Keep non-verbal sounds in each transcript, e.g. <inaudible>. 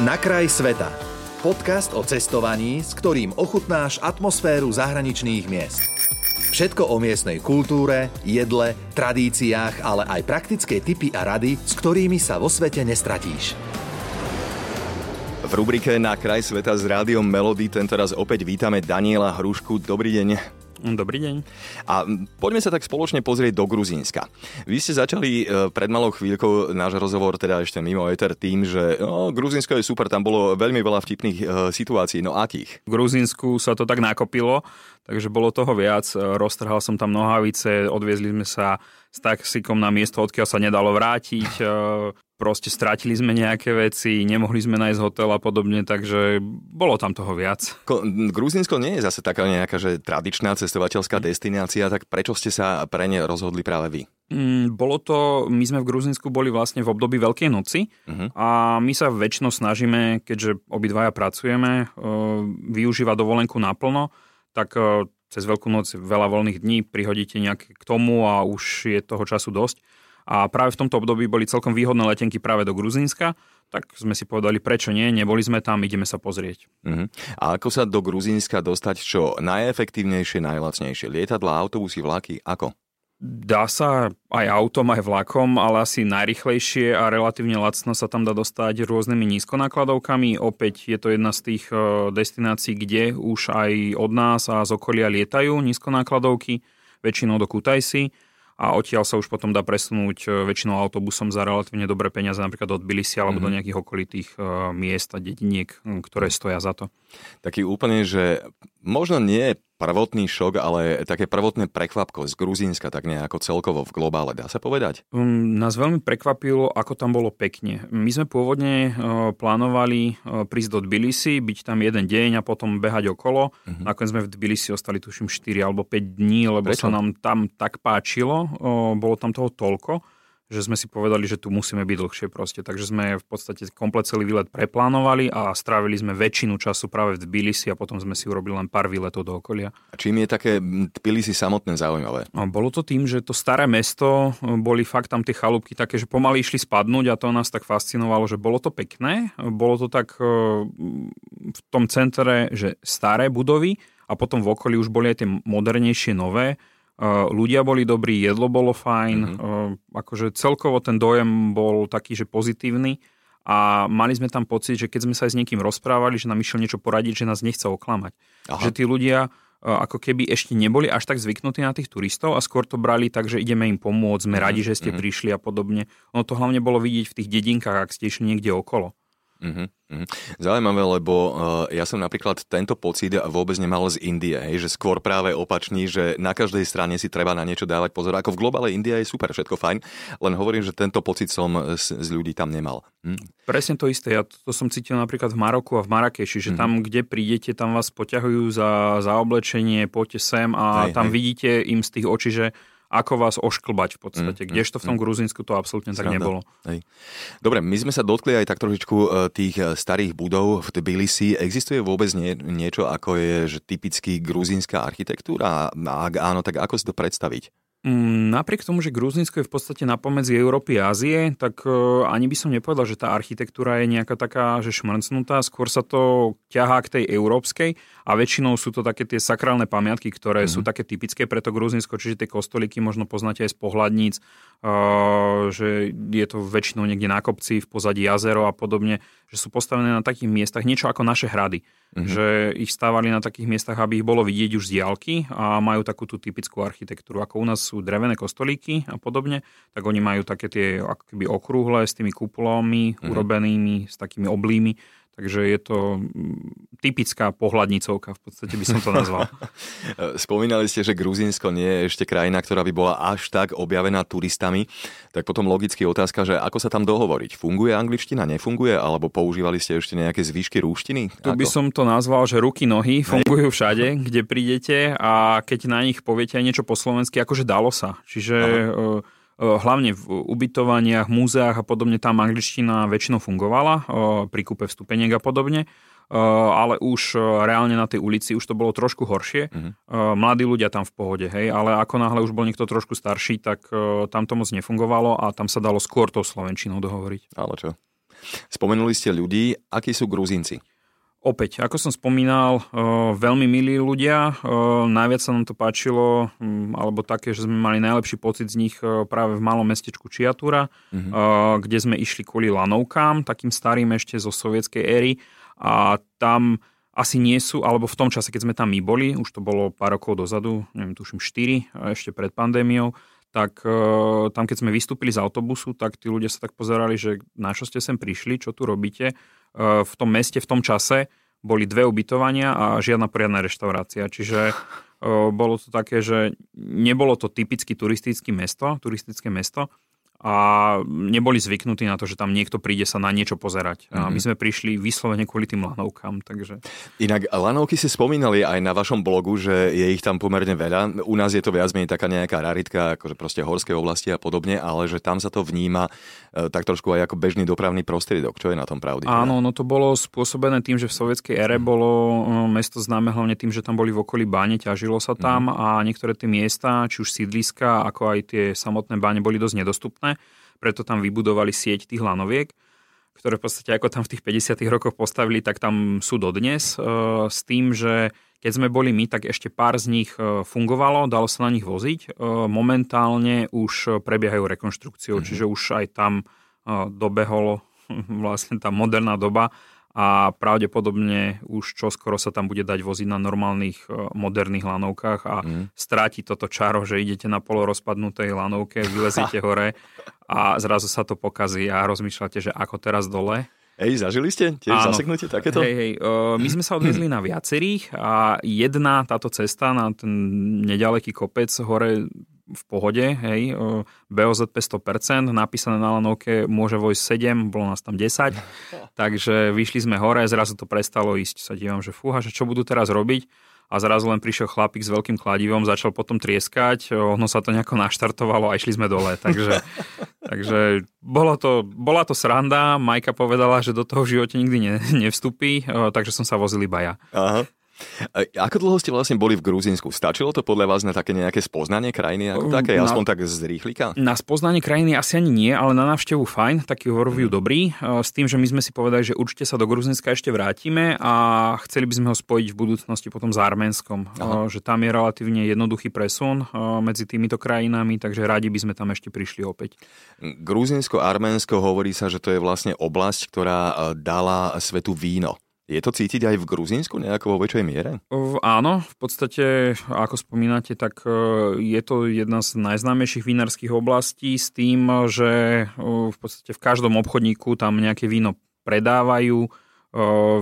Na kraj sveta. Podcast o cestovaní, s ktorým ochutnáš atmosféru zahraničných miest. Všetko o miestnej kultúre, jedle, tradíciách, ale aj praktické tipy a rady, s ktorými sa vo svete nestratíš. V rubrike Na kraj sveta s rádiom Melody tentoraz opäť vítame Daniela Hrušku. Dobrý deň. Dobrý deň. A poďme sa tak spoločne pozrieť do Gruzínska. Vy ste začali e, pred malou chvíľkou náš rozhovor, teda ešte mimo Ether, tým, že no, Gruzínsko je super, tam bolo veľmi veľa vtipných e, situácií, no akých? V Gruzínsku sa to tak nakopilo, takže bolo toho viac. Roztrhal som tam nohavice, odviezli sme sa s taxikom na miesto, odkiaľ sa nedalo vrátiť. E, proste strátili sme nejaké veci, nemohli sme nájsť hotel a podobne, takže bolo tam toho viac. Ko, Gruzinsko nie je zase taká nejaká že tradičná cestovateľská destinácia, tak prečo ste sa pre ne rozhodli práve vy? Mm, bolo to, my sme v Gruzinsku boli vlastne v období Veľkej noci uh-huh. a my sa väčšinou snažíme, keďže obidvaja pracujeme, uh, využívať dovolenku naplno, tak uh, cez Veľkú noc veľa voľných dní prihodíte nejaké k tomu a už je toho času dosť a práve v tomto období boli celkom výhodné letenky práve do Gruzínska, tak sme si povedali, prečo nie, neboli sme tam, ideme sa pozrieť. Uh-huh. A ako sa do Gruzínska dostať čo najefektívnejšie, najlacnejšie? Lietadla, autobusy, vlaky, ako? Dá sa aj autom, aj vlakom, ale asi najrychlejšie a relatívne lacno sa tam dá dostať rôznymi nízkonákladovkami. Opäť je to jedna z tých e, destinácií, kde už aj od nás a z okolia lietajú nízkonákladovky, väčšinou do Kutajsi a odtiaľ sa už potom dá presunúť e, väčšinou autobusom za relatívne dobré peniaze, napríklad od Bilisi alebo mm-hmm. do mhm. nejakých okolitých e, miest a dediniek, ktoré stoja za to. Taký úplne, že možno nie prvotný šok, ale také prvotné prekvapko z Gruzínska, tak nejako celkovo v globále, dá sa povedať? Um, nás veľmi prekvapilo, ako tam bolo pekne. My sme pôvodne uh, plánovali uh, prísť do Tbilisi, byť tam jeden deň a potom behať okolo. Uh-huh. Nakoniec sme v Tbilisi ostali tuším 4 alebo 5 dní, lebo Prečo? sa nám tam tak páčilo, uh, bolo tam toho toľko že sme si povedali, že tu musíme byť dlhšie proste. Takže sme v podstate komplet celý výlet preplánovali a strávili sme väčšinu času práve v Tbilisi a potom sme si urobili len pár výletov do okolia. A čím je také Tbilisi samotné zaujímavé? No, bolo to tým, že to staré mesto, boli fakt tam tie chalúbky také, že pomaly išli spadnúť a to nás tak fascinovalo, že bolo to pekné, bolo to tak e, v tom centre, že staré budovy a potom v okolí už boli aj tie modernejšie nové ľudia boli dobrí, jedlo bolo fajn, mm-hmm. akože celkovo ten dojem bol taký, že pozitívny a mali sme tam pocit, že keď sme sa aj s niekým rozprávali, že nám išiel niečo poradiť, že nás nechce oklamať. Aha. Že tí ľudia ako keby ešte neboli až tak zvyknutí na tých turistov a skôr to brali tak, že ideme im pomôcť, sme mm-hmm. radi, že ste mm-hmm. prišli a podobne. Ono to hlavne bolo vidieť v tých dedinkách, ak ste išli niekde okolo. Uh-huh. Zaujímavé, lebo uh, ja som napríklad tento pocit vôbec nemal z Indie, hej, že skôr práve opačný, že na každej strane si treba na niečo dávať pozor. Ako v globále India je super, všetko fajn, len hovorím, že tento pocit som z, z ľudí tam nemal. Hm? Presne to isté, ja to, to som cítil napríklad v Maroku a v Marakeši, že uh-huh. tam, kde prídete, tam vás poťahujú za, za oblečenie, poďte sem a hej, tam hej. vidíte im z tých očí, že ako vás ošklbať v podstate. Mm, Kdežto v tom mm. Gruzínsku to absolútne Sranda. tak nebolo. Hej. Dobre, my sme sa dotkli aj tak trošičku e, tých e, starých budov v Tbilisi. Existuje vôbec nie, niečo, ako je že typický gruzínska architektúra? A ak áno, tak ako si to predstaviť? Mm, napriek tomu, že Gruzinsko je v podstate na pomedzi Európy a Ázie, tak e, ani by som nepovedal, že tá architektúra je nejaká taká, že šmrcnutá. Skôr sa to ťahá k tej európskej a väčšinou sú to také tie sakrálne pamiatky, ktoré mm-hmm. sú také typické pre to Gruzinsko, čiže tie kostolíky možno poznáte aj z pohľadníc, e, že je to väčšinou niekde na kopci, v pozadí jazero a podobne, že sú postavené na takých miestach, niečo ako naše hrady. Mm-hmm. Že ich stávali na takých miestach, aby ich bolo vidieť už z diálky a majú takú tú typickú architektúru. Ako u nás sú drevené kostolíky a podobne, tak oni majú také tie ako keby okrúhle s tými kupolami mm-hmm. urobenými, s takými oblými Takže je to mm, typická pohľadnicovka, v podstate by som to nazval. <laughs> Spomínali ste, že Gruzínsko nie je ešte krajina, ktorá by bola až tak objavená turistami. Tak potom logicky otázka, že ako sa tam dohovoriť? Funguje angličtina, nefunguje? Alebo používali ste ešte nejaké zvyšky rúštiny? Tu by som to nazval, že ruky, nohy fungujú všade, kde prídete a keď na nich poviete aj niečo po slovensky, akože dalo sa. Čiže... Aha E, hlavne v ubytovaniach, múzeách a podobne tam angličtina väčšinou fungovala, e, pri kúpe vstupeniek a podobne, e, ale už reálne na tej ulici už to bolo trošku horšie. Uh-huh. Mladí ľudia tam v pohode, hej, ale ako náhle už bol niekto trošku starší, tak tam to moc nefungovalo a tam sa dalo skôr tou slovenčinou dohovoriť. Ale čo? Spomenuli ste ľudí, akí sú Gruzínci? Opäť, ako som spomínal, veľmi milí ľudia. Najviac sa nám to páčilo, mm, alebo také, že sme mali najlepší pocit z nich práve v malom mestečku Čiatúra, mm-hmm. kde sme išli kvôli lanovkám, takým starým ešte zo sovietskej éry. A tam asi nie sú, alebo v tom čase, keď sme tam my boli, už to bolo pár rokov dozadu, neviem, tuším 4, ešte pred pandémiou, tak tam keď sme vystúpili z autobusu, tak tí ľudia sa tak pozerali, že na čo ste sem prišli, čo tu robíte Eh, v tom meste v tom čase boli dve ubytovania a žiadna poriadna reštaurácia. Čiže eh, bolo to také, že nebolo to typicky turistické mesto, turistické mesto, a neboli zvyknutí na to, že tam niekto príde sa na niečo pozerať. Mm-hmm. A my mhm. sme prišli vyslovene kvôli tým lanovkám. Takže... Inak lanovky si spomínali aj na vašom blogu, že je ich tam pomerne veľa. U nás je to viac menej taká nejaká raritka, akože proste horské oblasti a podobne, ale že tam sa to vníma e, tak trošku aj ako bežný dopravný prostriedok. Čo je na tom pravdy? Áno, no to bolo spôsobené tým, že v sovietskej ére mm. bolo e, mesto známe hlavne tým, že tam boli v okolí báne, ťažilo sa tam mm. a niektoré tie miesta, či už sídliska, ako aj tie samotné báne boli dosť nedostupné preto tam vybudovali sieť tých lanoviek, ktoré v podstate ako tam v tých 50. rokoch postavili, tak tam sú dodnes, e, s tým, že keď sme boli my, tak ešte pár z nich e, fungovalo, dalo sa na nich voziť. E, momentálne už prebiehajú rekonštrukciou, mm-hmm. čiže už aj tam dobeholo <laughs> vlastne tá moderná doba a pravdepodobne už čoskoro sa tam bude dať voziť na normálnych e, moderných lanovkách a mm. stráti toto čaro, že idete na polorozpadnutej lanovke, <laughs> vyleziete hore a zrazu sa to pokazí a rozmýšľate, že ako teraz dole. Hej, zažili ste tiež Áno. zaseknutie takéto? Hej, hej, uh, my sme sa odviezli na viacerých a jedna táto cesta na ten nedaleký kopec hore v pohode, hej, BOZP 100%, napísané na lanovke môže vojsť 7, bolo nás tam 10, <laughs> takže vyšli sme hore, zrazu to prestalo ísť, sa dívam, že fúha, že čo budú teraz robiť a zrazu len prišiel chlapík s veľkým kladivom, začal potom trieskať, ono sa to nejako naštartovalo a išli sme dole, takže, <laughs> takže bolo to, bola to sranda, Majka povedala, že do toho v živote nikdy ne, nevstupí, takže som sa vozil iba ja. Aha. Ako dlho ste vlastne boli v Gruzínsku? Stačilo to podľa vás na také nejaké spoznanie krajiny ako také, na, aspoň tak z rýchlika? Na spoznanie krajiny asi ani nie, ale na návštevu fajn, taký overview mm. dobrý, s tým, že my sme si povedali, že určite sa do Gruzínska ešte vrátime a chceli by sme ho spojiť v budúcnosti potom s Arménskom, Aha. že tam je relatívne jednoduchý presun medzi týmito krajinami, takže radi by sme tam ešte prišli opäť. Gruzínsko, Arménsko hovorí sa, že to je vlastne oblasť, ktorá dala svetu víno. Je to cítiť aj v Gruzínsku nejako vo väčšej miere? Áno, v podstate, ako spomínate, tak e, je to jedna z najznámejších vinárskych oblastí s tým, že e, v podstate v každom obchodníku tam nejaké víno predávajú, e,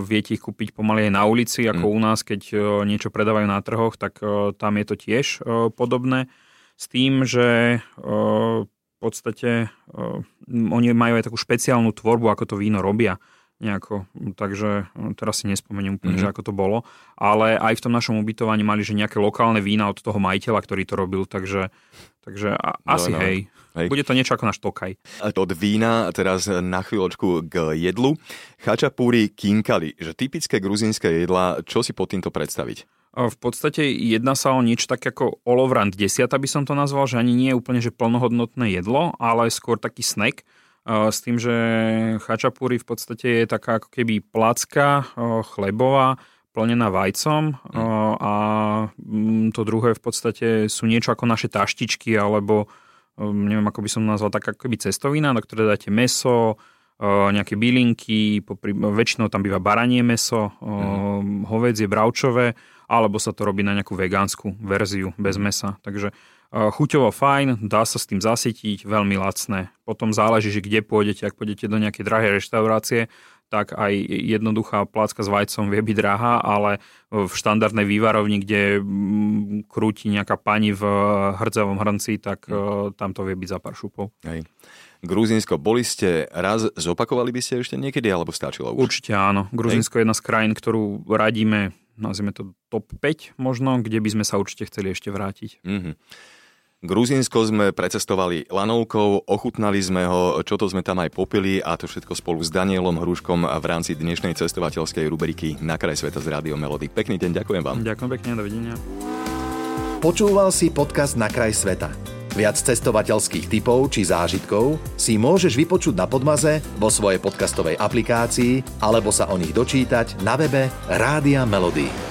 viete ich kúpiť pomaly aj na ulici, ako mm. u nás, keď niečo predávajú na trhoch, tak tam je to tiež podobné. S tým, že v podstate oni majú aj takú špeciálnu tvorbu, ako to víno robia nejako, takže no, teraz si nespomeniem úplne, mm-hmm. že ako to bolo, ale aj v tom našom ubytovaní mali, že nejaké lokálne vína od toho majiteľa, ktorý to robil, takže, takže a, asi no, hej. hej. Bude to niečo ako na štokaj. Od vína teraz na chvíľočku k jedlu. Chačapúri kinkali, že typické gruzínske jedla, čo si pod týmto predstaviť? V podstate jedná sa o niečo tak ako olovrant desiata by som to nazval, že ani nie je úplne že plnohodnotné jedlo, ale skôr taký snack, s tým, že chačapúri v podstate je taká ako keby placka chlebová, plnená vajcom mm. a mm, to druhé v podstate sú niečo ako naše taštičky alebo neviem ako by som nazval, tak ako keby cestovina, na ktoré dáte meso, nejaké bylinky, popri, väčšinou tam býva baranie meso, mm. hovedzie, bravčové, alebo sa to robí na nejakú vegánsku verziu bez mesa. Takže Chuťovo fajn, dá sa s tým zasytiť, veľmi lacné. Potom záleží, že kde pôjdete. Ak pôjdete do nejakej drahej reštaurácie, tak aj jednoduchá placka s vajcom vie byť drahá, ale v štandardnej vývarovni, kde mm, krúti nejaká pani v hrdzavom hrnci, tak mm. tam to vie byť za pár šupov. Hej. Gruzinsko, boli ste raz, zopakovali by ste ešte niekedy, alebo stačilo už? Určite áno. Gruzinsko je jedna z krajín, ktorú radíme, nazvime to top 5 možno, kde by sme sa určite chceli ešte vrátiť. Mm-hmm. Gruzínsko sme precestovali lanovkou, ochutnali sme ho, čo to sme tam aj popili a to všetko spolu s Danielom Hruškom v rámci dnešnej cestovateľskej rubriky Na kraj sveta z Rádio Melody. Pekný deň, ďakujem vám. Ďakujem pekne, dovidenia. Počúval si podcast Na kraj sveta. Viac cestovateľských typov či zážitkov si môžeš vypočuť na Podmaze vo svojej podcastovej aplikácii alebo sa o nich dočítať na webe Rádia Melody.